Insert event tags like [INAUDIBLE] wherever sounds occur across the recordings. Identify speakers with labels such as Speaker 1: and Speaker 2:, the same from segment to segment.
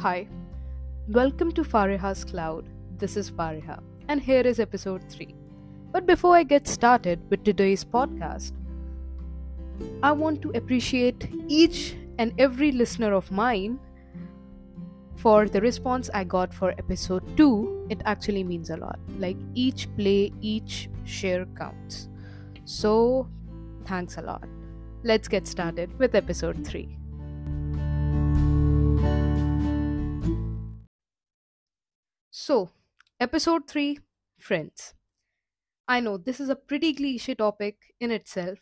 Speaker 1: Hi, welcome to Farayyha's Cloud. This is Fariha, and here is episode 3. But before I get started with today's podcast, I want to appreciate each and every listener of mine for the response I got for episode 2. It actually means a lot. Like each play, each share counts. So, thanks a lot. Let's get started with episode 3. So, episode 3 Friends. I know this is a pretty cliche topic in itself,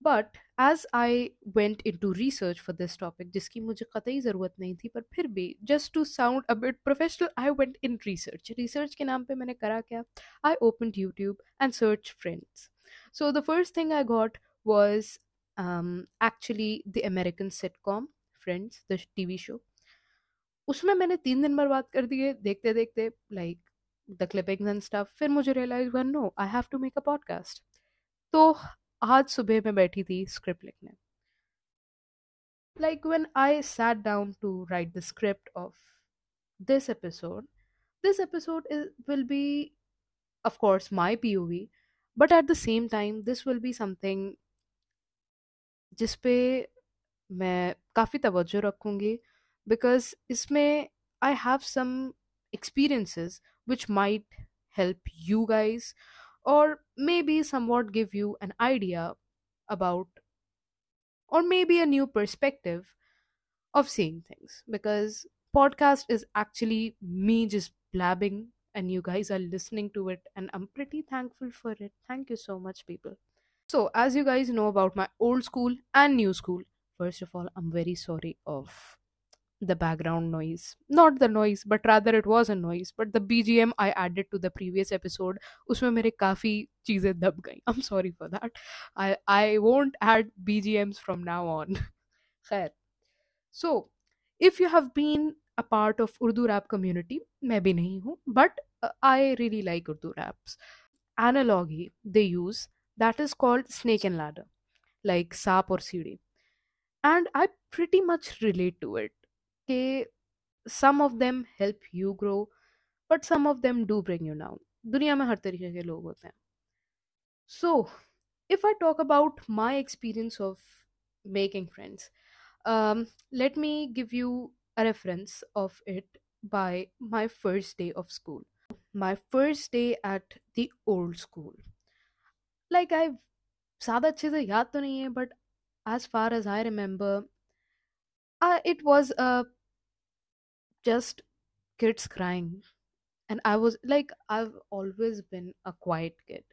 Speaker 1: but as I went into research for this topic, जिसकी मुझे कतई ज़रूरत नहीं थी पर फिर भी just to sound a bit professional, I went in research. Research के नाम पे मैंने करा क्या? I opened YouTube and searched friends. So the first thing I got was um, actually the American sitcom Friends, the TV show. उसमें मैंने तीन दिन बर्बाद कर दिए देखते देखते like the clipping and stuff फिर मुझे realise one no I have to make a podcast तो आज सुबह मैं बैठी थी स्क्रिप्ट लिखने। Like when I sat down to write the script of this episode this episode will be of course my P O V but at the same time this will be something जिसपे मैं काफ़ी तोज्जो रखूँगी because isme I have some experiences which might help you guys or maybe somewhat give you an idea about or maybe a new perspective of seeing things because podcast is actually me just blabbing and you guys are listening to it and I'm pretty thankful for it. Thank you so much people. So as you guys know about my old school and new school, first of all, I'm very sorry of the background noise. Not the noise but rather it was a noise. But the bgm i added to the previous episode usme mere kafi cheeze dab gayi i'm sorry for that. I i won't add bgms from now on. [LAUGHS] khair so if you have been a part of urdu rap community maybe bhi nahi hu but uh, i really like urdu raps. Analogy they use that is called snake and ladder like saap or seedhi and i pretty much relate to it कि some of them help you grow but some of them do bring you down दुनिया में हर तरीके के लोग होते हैं so if i talk about my experience of making friends um, let me give you a reference of it by my first day of school my first day at the old school like i ज़्यादा अच्छे से याद तो नहीं है but as far as i remember uh, it was a just kids crying and i was like i've always been a quiet kid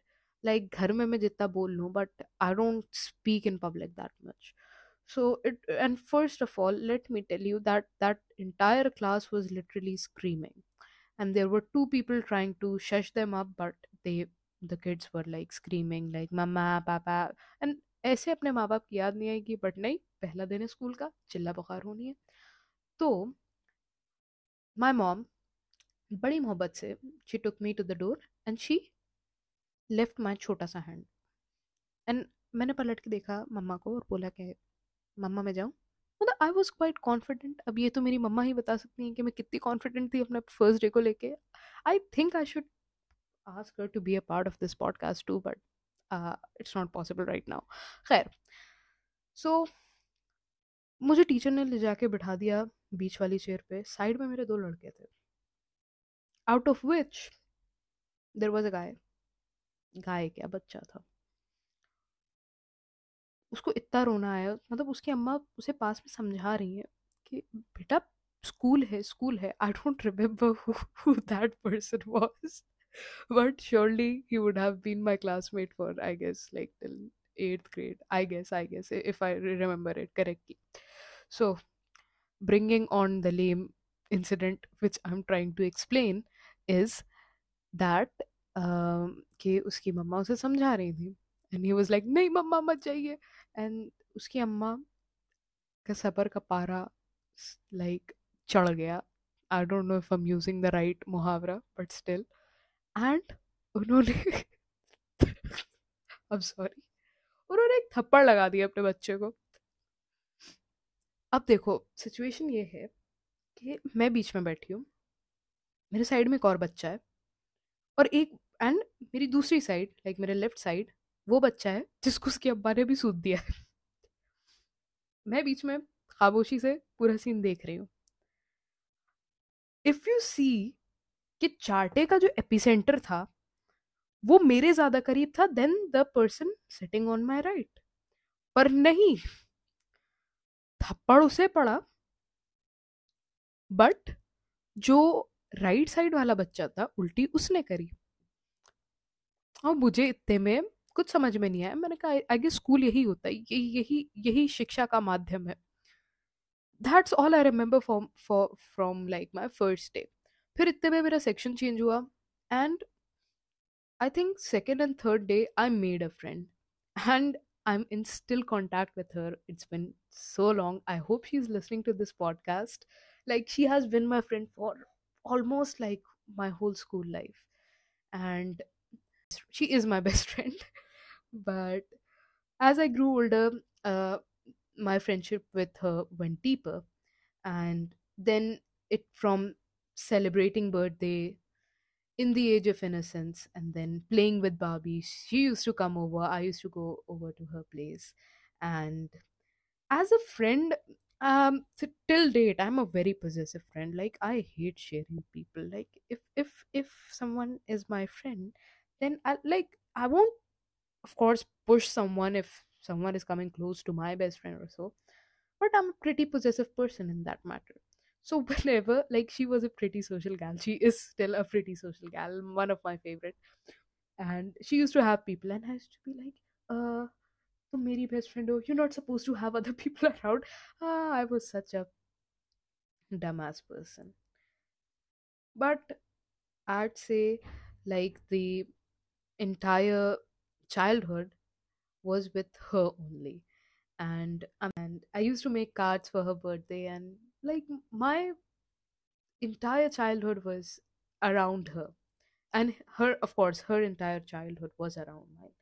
Speaker 1: like घर में मैं जितना बोल लूँ but i don't speak in public that much so it and first of all let me tell you that that entire class was literally screaming and there were two people trying to shush them up but they the kids were like screaming like mama papa and ऐसे अपने माँ बाप की याद नहीं आएगी but नहीं पहला दिन है स्कूल का चिल्ला बुखार होनी है तो माई मॉम बड़ी मोहब्बत से she took me to the door and she left my छोटा सा हैंड एंड मैंने पलट के देखा मम्मा को और बोला कि, मम्मा, मैं जाऊँ? मतलब आई वॉज़ क्वाइट कॉन्फिडेंट अब ये तो मेरी मम्मा ही बता सकती हैं कि मैं कितनी कॉन्फिडेंट थी अपने फ़र्स्ट डे को लेके. I think I should ask her to be a part of this podcast too but it's not possible right now खैर सो मुझे टीचर ने ले जाके बिठा दिया बीच वाली चेयर पे, साइड में मेरे दो लड़के थे। Out of which there was a guy guy क्या बच्चा था। उसको इतना रोना आया मतलब उसकी अम्मा उसे पास में समझा रही है कि, बेटा, स्कूल है स्कूल है I don't remember who that person was but surely he would have been my classmate for, i guess, like, till eighth grade I guess I guess if I remember it correctly so bringing on the lame incident which I am trying to explain is that कि उसकी मम्मा उसे समझा रही थी and he was like नहीं मम्मा, मत जाइए. And उसकी अम्मा का सफ़र का पारा लाइक चढ़ गया। I don't know if am using the right मुहावरा बट स्टिल एंड उन्होंने [LAUGHS] अब सॉरी उन्होंने एक थप्पड़ लगा दिया अपने बच्चे को। अब देखो सिचुएशन ये है कि मैं बीच में बैठी हूँ, मेरे साइड में एक और बच्चा है और एक एंड मेरी दूसरी साइड लाइक मेरे लेफ़्ट साइड वो बच्चा है जिसको उसके अब्बा ने भी सूद दिया है। मैं बीच में खामोशी से पूरा सीन देख रही हूँ। इफ़ यू सी कि चार्टे का जो एपिसेंटर था वो मेरे ज़्यादा करीब था than the person sitting on my right पर नहीं, थप्पड़ उसे पड़ा। बट जो राइट साइड वाला बच्चा था, उल्टी उसने करी। और मुझे इतने में कुछ समझ में नहीं आया। मैंने कहा आई गेस स्कूल यही होता है। यही यही यही शिक्षा का माध्यम है। That's all I remember from from like my first day फिर इतने में मेरा सेक्शन चेंज हुआ। And I think second and third day I made a friend and I'm in still contact with her. It's been so long. I hope she's listening to this podcast. Like she has been my friend for almost like my whole school life. And she is my [LAUGHS] best friend. but as I grew older, uh, my friendship with her went deeper. And then it from celebrating birthday in the age of innocence and then playing with Barbie. She used to come over, I used to go over to her place. And as a friend, um t- till date i'm a very possessive friend like i hate sharing people like if if if someone is my friend then i like i won't of course push someone if someone is coming close to my best friend or so but i'm a pretty possessive person in that matter so whenever [LAUGHS] like she was a pretty social gal she is still a pretty social gal one of my favorite and she used to have people and i used to be like uh तुम मेरी best friend हो you're not supposed to have other [LAUGHS] people around ah, i was such a dumbass person but i'd say like the entire childhood was with her only and um, and i used to make cards for her birthday and like my entire childhood was around her. And her of course her entire childhood was around mine.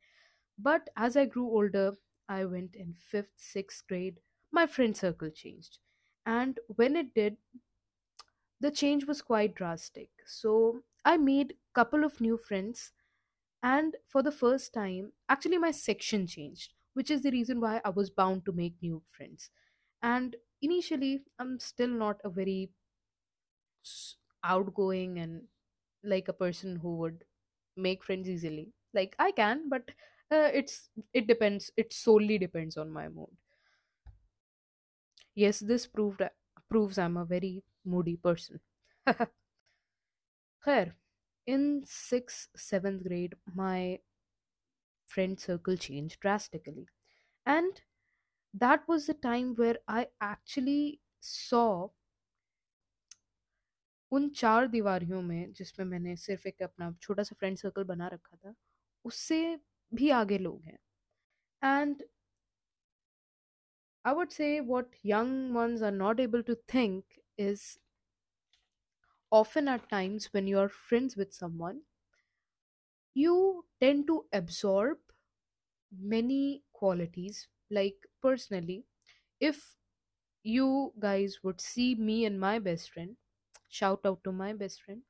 Speaker 1: But as i grew older i went in 5th 6th grade my friend circle changed. And when it did the change was quite drastic. So i made couple of new friends and for the first time actually my section changed which is the reason why i was bound to make new friends. And initially i'm still not a very outgoing and like a person who would make friends easily. Like i can but uh, it's it depends it solely depends on my mood. Yes this proved proves i'm a very moody person. [LAUGHS] Khair, in 6th 7th grade my friend circle changed drastically. And that was the time where i actually saw उन चार दीवारियों में जिसमें मैंने सिर्फ एक अपना छोटा सा फ्रेंड सर्कल बना रखा था उससे भी आगे लोग हैं and I would say what young ones are not able to think is often at times when you're friends with someone, you tend to absorb many qualities. Like, personally, if you guys would see me and my best friend, shout out to my best friend,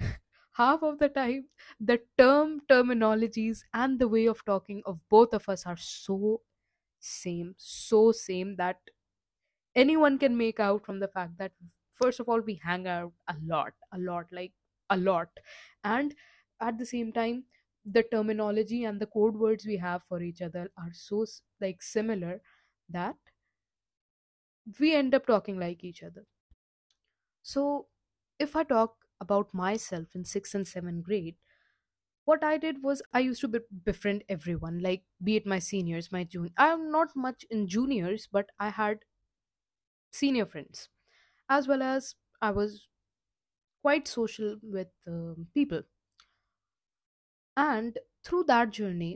Speaker 1: [LAUGHS] half of the time, the term terminologies and the way of talking of both of us are so same, so same that anyone can make out from the fact that first of all we hang out a lot a lot like a lot. And at the same time the terminology and the code words we have for each other are so like similar that we end up talking like each other so if i talk about myself in 6th and 7th grade what i did was i used to be- befriend everyone like be it my seniors my junior i'm not much in juniors but i had senior friends as well as I was quite social with um, people. And through that journey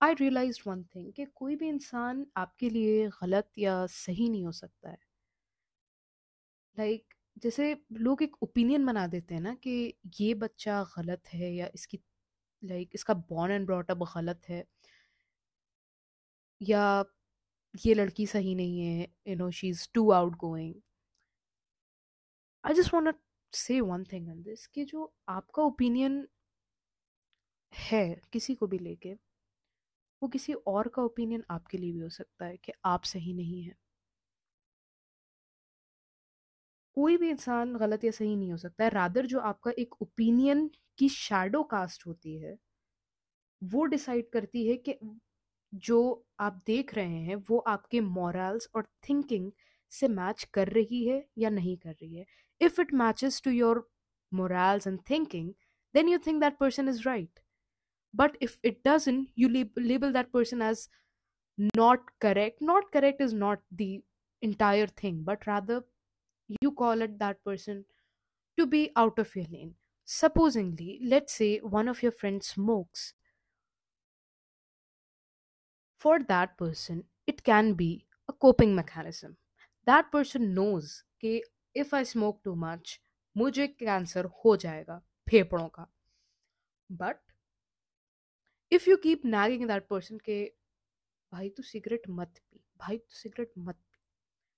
Speaker 1: I realise one thing कि कोई भी इंसान आपके लिए गलत या सही नहीं हो सकता है। लाइक like, जैसे लोग एक ओपिनियन बना देते हैं ना कि ये बच्चा गलत है या इसकी लाइक like, इसका बॉर्न एंड ब्रॉट अप गलत है। या ये लड़की सही नहीं है you know she is too outgoing I just want say one thing on this कि जो आपका ओपिनियन है किसी को भी लेके, वो किसी और का ओपिनियन आपके लिए भी हो सकता है कि आप सही नहीं है। कोई भी इंसान गलत या सही नहीं हो सकता है। रादर जो आपका एक ओपिनियन की शैडो कास्ट होती है, वो डिसाइड करती है कि जो आप देख रहे हैं, वो आपके मॉरल्स और थिंकिंग से मैच कर रही है या नहीं कर रही है। if it matches to your morals and thinking then you think that person is right. But if it doesn't you lab- label that person as not correct. Not correct is not the entire thing but rather you call it that person to be out of your lane. Supposingly let's say one of your friends smokes. For that person it can be a coping mechanism. That person knows okay if I smoke too much मुझे cancer हो जाएगा, फेफड़ों का। But if you keep nagging that person के, भाई तू cigarette मत P, भाई तू सिगरेट मत P.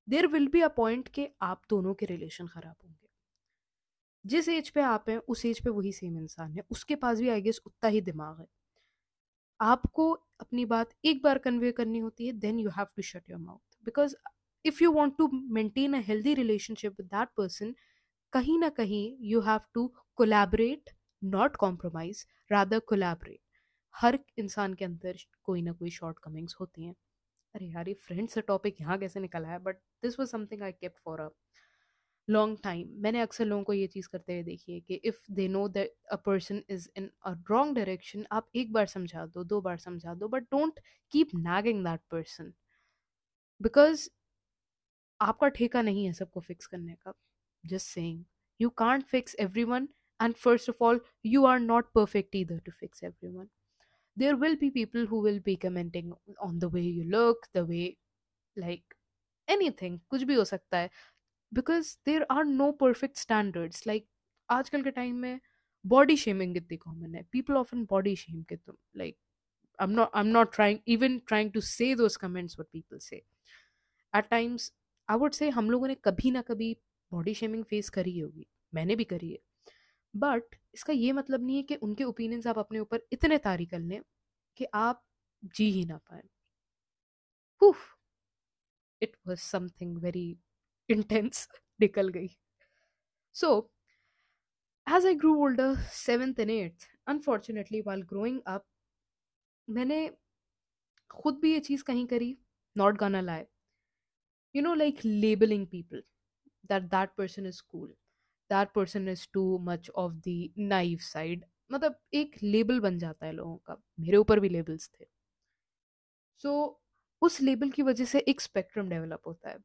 Speaker 1: There will be a point के आप दोनों के रिलेशन खराब होंगे। जिस एज पे आप हैं, उस एज पे वही सेम इंसान है। उसके पास भी आई गेस उतना ही दिमाग है। आपको अपनी बात एक बार कन्वे करनी होती है then you have to shut your mouth because if you want to maintain a healthy relationship with that person कहीं ना कहीं you have to collaborate not compromise rather collaborate हर इंसान के अंदर कोई ना कोई शॉर्ट कमिंग्स होती हैं। अरे यार, ये फ्रेंड से टॉपिक यहाँ कैसे निकला है? But this was something I kept for a long time मैंने अक्सर लोगों को ये चीज़ करते हुए देखी है कि if they know that a person is in a wrong direction आप एक बार समझा दो दो बार समझा दो but don't keep nagging that person because आपका ठेका नहीं है सबको फिक्स करने का। Just saying you can't fix everyone and first of all you are not perfect इधर to fix everyone there will be people who will be commenting on the way you look the way like anything कुछ भी हो सकता है। Because there are no perfect standards like आजकल के time में body shaming कितनी कॉमन है। People of an body shame के तुम like I am not trying even trying to say those comments people say at times I would say हम लोगों ने कभी ना कभी बॉडी शेमिंग फेस करी होगी। मैंने भी करी है। बट इसका ये मतलब नहीं है कि उनके ओपिनियंस आप अपने ऊपर इतने तारी कर लें कि आप जी ही ना पाए। It was something very intense निकल गई। So as I grew older seventh and eighth unfortunately while growing up मैंने खुद भी ये चीज़ कहीं करी not gonna lie you know like labelling people that that person is cool that person is too much of the naive side. मतलब एक label बन जाता है लोगों का मेरे ऊपर भी लेबल्स थे। सो so, उस लेबल की वजह से एक स्पेक्ट्रम डेवलप होता है।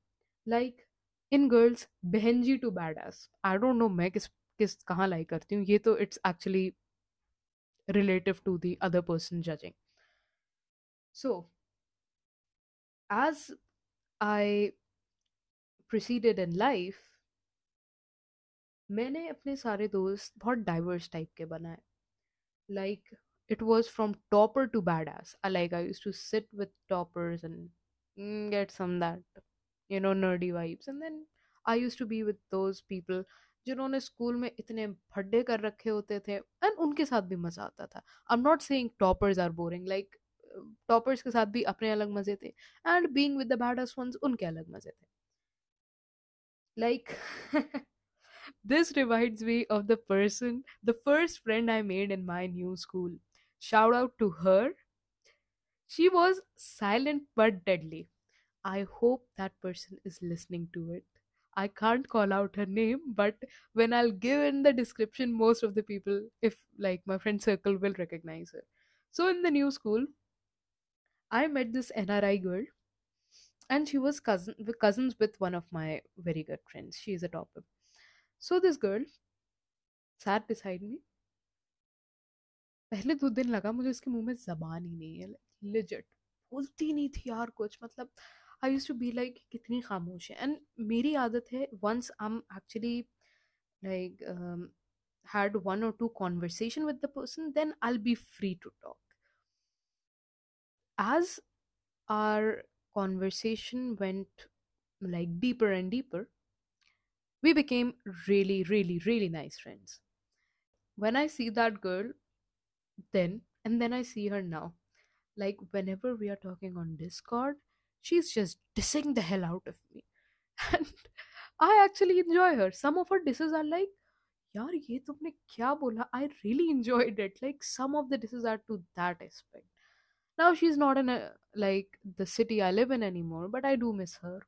Speaker 1: लाइक इन गर्ल्स बहन जी too bad ass I don't know मैं किस किस कहाँ लाइक करती हूँ ये तो it's actually relative to the other person judging so as I proceeded in life मैंने अपने सारे दोस्त बहुत डाइवर्स टाइप के बनाए। Like it was from topper to bad i like i used to sit with toppers and mm, get some that you know nerdy vibes. And then i used to be with those जिन्होंने school में इतने भड्डे कर रखे होते थे and उनके साथ भी मज़ा आता था। I am not saying toppers are boring like toppers के साथ भी अपने अलग मज़े थे and being with the badass ones उनके अलग मज़े थे। Like [LAUGHS] this reminds me of the person the first friend i made in my new school. Shout out to her. She was silent but deadly. I hope that person is listening to it. I can't call out her name but when i'll give in the description most of the people if like my friend circle will recognize her. So in the new school i met this nri girl and she was cousin with cousins with one of my very good friends she is a topper so this girl sat beside me पहले दो दिन लगा मुझे उसके मुंह में जबान ही नहीं है लिजिट बोलती नहीं थी यार कुछ मतलब I use to be like कितनी खामोश है एंड मेरी आदत है once I am actually like had one or two conversation with the person then i'll be free to talk as our conversation went like deeper and deeper We became really, really, really nice friends. When I see that girl then and then I see her now, like whenever we are talking on Discord, she's just dissing the hell out of me. [LAUGHS] And I actually enjoy her. Some of her disses are like, यार ये तुमने क्या बोला? I really enjoyed it. Like some of the disses are to that aspect. now she's not in a like the city I live in anymore, but I do miss her.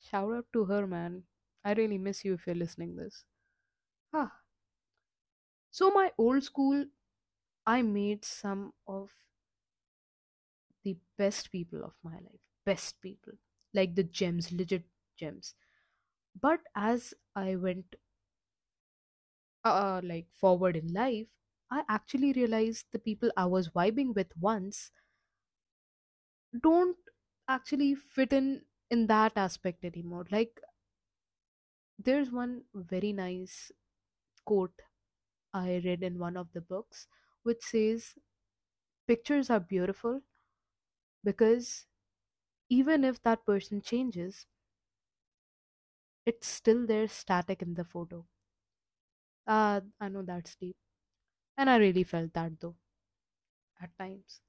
Speaker 1: Shout out to her, man. I really miss you if you're listening this. Ah. So my old school, I made some of the best people of my life. Best people. Like the gems, legit gems. But as I went uh like forward in life, I actually realized the people I was vibing with once don't actually fit in in that aspect anymore. Like there's one very nice quote I read in one of the books which says pictures are beautiful because even if that person changes, it's still there static in the photo. Ah, I know that's deep. And I really felt that though at times.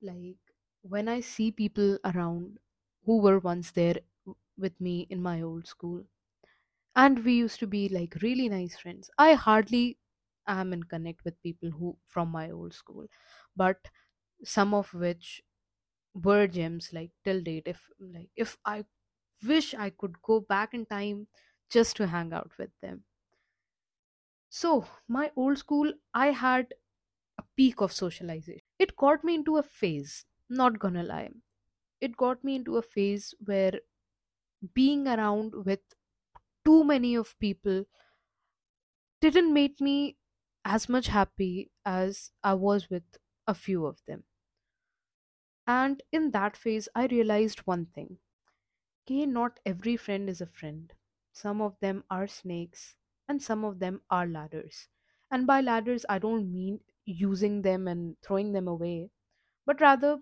Speaker 1: Like when I see people around who were once there with me in my old school, and we used to be like really nice friends. I hardly am in connect with people who from my old school, but some of which were gems like till date. If like if I wish I could go back in time just to hang out with them. So my old school, I had a peak of socialization. It got me into a phase. Not gonna lie, it got me into a phase where being around with too many of people didn't make me as much happy as I was with a few of them. And in that phase, I realized one thing okay, not every friend is a friend. Some of them are snakes, and some of them are ladders. And by ladders, I don't mean using them and throwing them away, but rather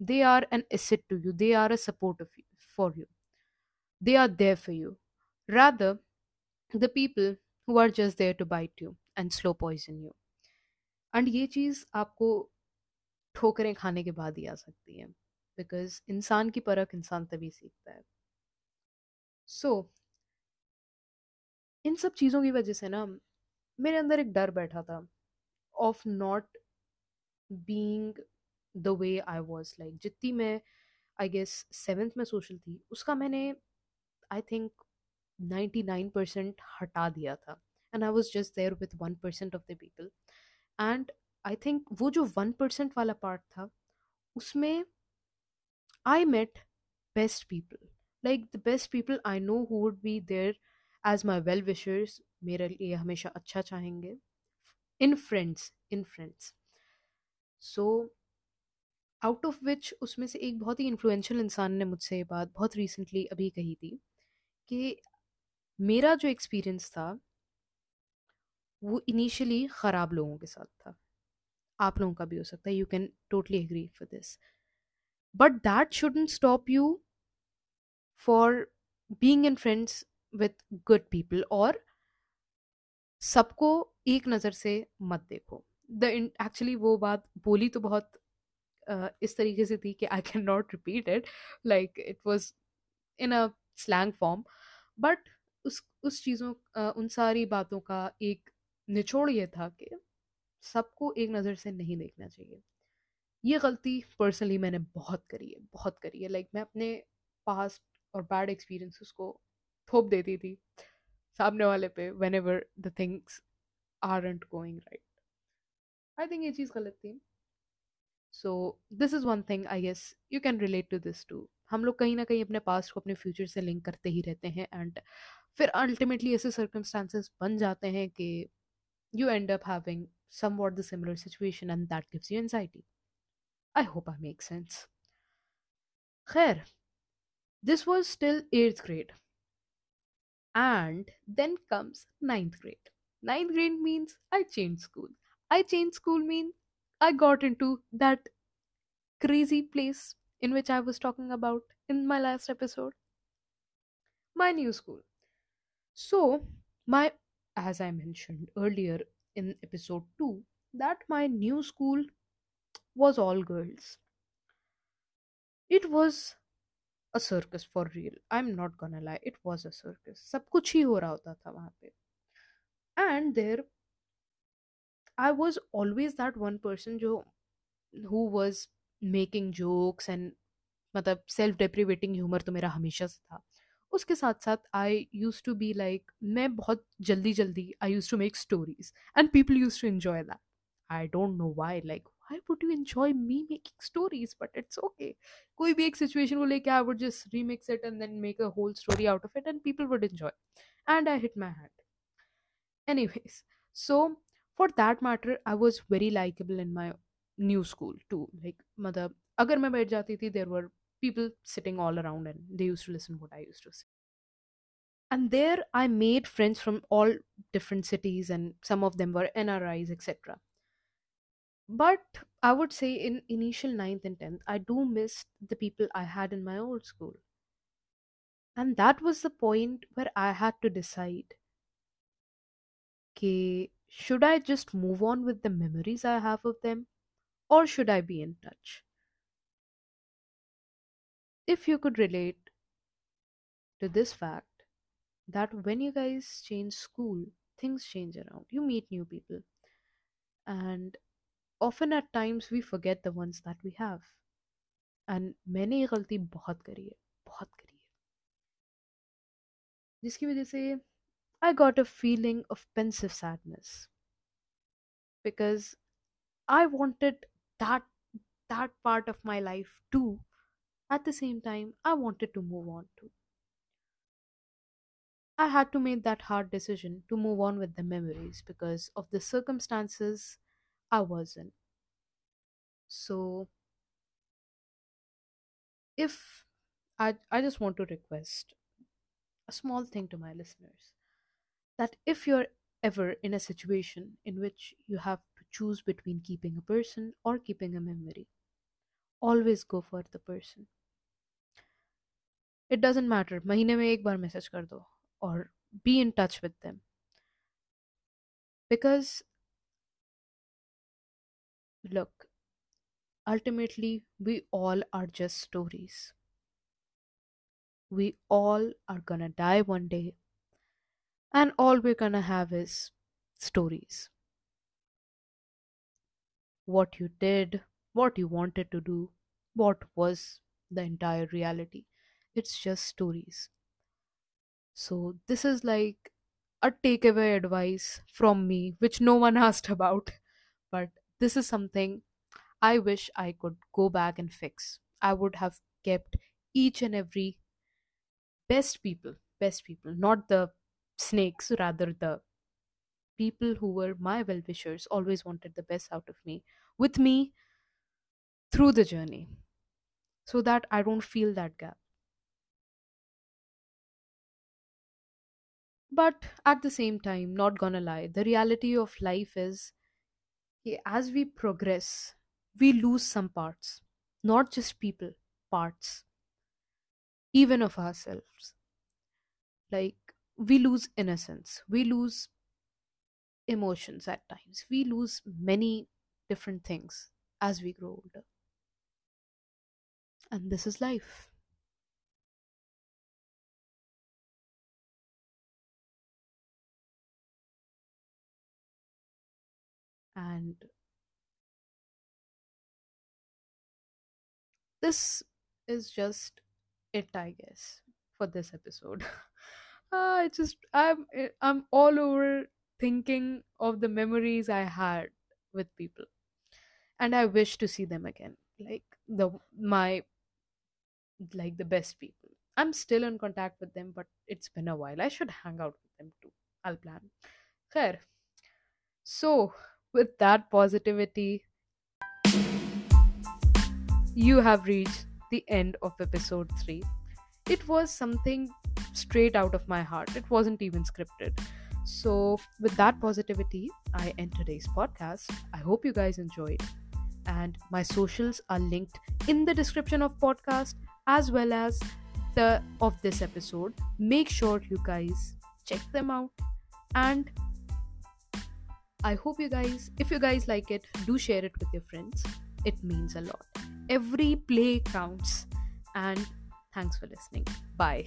Speaker 1: they are an asset to you, they are a support of you, for you, they are there for you. Rather, the people who are just there to bite you and slow poison you. And ये चीज़ आपको ठोकरें खाने के बाद ही आ सकती है because इंसान की परख इंसान तभी सीखता है सो so, इन सब चीज़ों की वजह से ना, मेरे अंदर एक डर बैठा था of not being the way I was like जितनी मैं आई गेस सेवेंथ में सोशल थी, उसका मैंने आई थिंक 99% हटा दिया था। And I was just there with one percent of the people and I think वो जो वन परसेंट वाला पार्ट था, उसमें I met best people like the best people I know who would be there as my well wishers मेरे लिए हमेशा अच्छा चाहेंगे। इन friends in friends so out of which उसमें से एक बहुत ही इन्फ्लुएंशियल इंसान ने मुझसे ये बात बहुत रिसेंटली अभी कही थी कि मेरा जो एक्सपीरियंस था, वो इनिशियली ख़राब लोगों के साथ था। आप लोगों का भी हो सकता है you can totally agree for this but that shouldn't stop you for being in friends with good people और सबको एक नज़र से मत देखो। द एक्चुअली वो बात बोली तो बहुत uh, इस तरीके से थी कि I can not repeat it like it was in a slang form but उस उस चीज़ों uh, उन सारी बातों का एक निचोड़ ये था कि सबको एक नज़र से नहीं देखना चाहिए। ये गलती पर्सनली मैंने बहुत करी है बहुत करी है। लाइक like, मैं अपने पास्ट और बैड एक्सपीरियंसेस को थोप देती थी सामने वाले पे whenever the things aren't going right I think ये चीज़ गलत थी so this is one thing I guess you can relate to this too हम लोग कहीं ना कहीं अपने पास्ट को अपने फ्यूचर से लिंक करते ही रहते हैं एंड फिर अल्टीमेटली ऐसे सर्कमस्टांसेस बन जाते हैं कि you end up having somewhat the similar situation and that gives you anxiety. I hope I make sense. Khair, this was still 8th grade. And then comes ninth grade. Ninth grade means I changed school. I changed school means I got into that crazy place in which I was talking about in my last episode. my new school. So, my as I mentioned earlier in episode 2 that my new school was all girls. It was a for real I am not gonna lie, it was a circus. सब कुछ ही हो रहा होता था वहाँ पे. And there I was always that one person जो who was making jokes and मतलब सेल्फ डेप्रिवेटिंग ह्यूमर तो मेरा हमेशा से था उसके साथ साथ I used to be like मैं बहुत जल्दी जल्दी I used to make stories and people used to enjoy that I don't know why like why would you enjoy me making stories? But it's okay. koi bhi ek situation ko leke i would just remix it and then make a whole story out of it and people would enjoy. And i hit my hand. Anyways so for that matter i was very likable in my new school too. Like mother agar main baith jati thi there were people sitting all around and they used to listen what i used to say. And there i made friends from all different cities and some of them were nris etc but I would say in initial ninth and 10th, I do miss the people I had in my old school. And that was the point where I had to decide okay, should I just move on with the memories I have of them or should I be in touch? If you could relate to this fact that when you guys change school, things change around. You meet new people. And often at times we forget the ones that we have and मैंने ये गलती बहुत करी है बहुत करी है जिसकी वजह से I got a feeling of pensive sadness because I wanted that that part of my life too at the same time I wanted to move on too I had to make that hard decision to move on with the memories because of the circumstances I wasn't. So if I I just want to request a small thing to my listeners that if you're ever in a situation in which you have to choose between keeping a person or keeping a memory, always go for the person. It doesn't matter. महीने में एक बार message कर दो or be in touch with them because look ultimately we all are just stories. We all are gonna die one day and all we're gonna have is stories. What you did what you wanted to do what was the entire reality. It's just stories. So this is like a takeaway advice from me which no one [LAUGHS] asked about but this is something I wish I could go back and fix. I would have kept each and every best people, best people, not the snakes, rather the people who were my well wishers, always wanted the best out of me, with me through the journey, so that I don't feel that gap. But at the same time, not gonna lie, the reality of life is as we progress, we lose some parts, not just people, parts, even of ourselves. Like, we lose innocence, we lose emotions at times, we lose many different things as we grow older. And this is life. And this is just it, I guess, for this episode. uh, [LAUGHS] I just I'm eh, I'm all over thinking of the memories I had with people, and I wish to see them again. Like the my like the best people. I'm still in contact with them, but it's been a while. I should hang out with them too. I'll plan. Fair. So, with that positivity, you have reached the end of episode 3. It was something straight out of my heart, it wasn't even scripted. So, with that positivity, I end today's podcast. I hope you guys enjoyed. And my socials are linked in the description of podcast as well as the of this episode make sure you guys check them out and i hope you guys if you guys like it do share it with your friends. It means a lot. Every play counts. And thanks for listening. Bye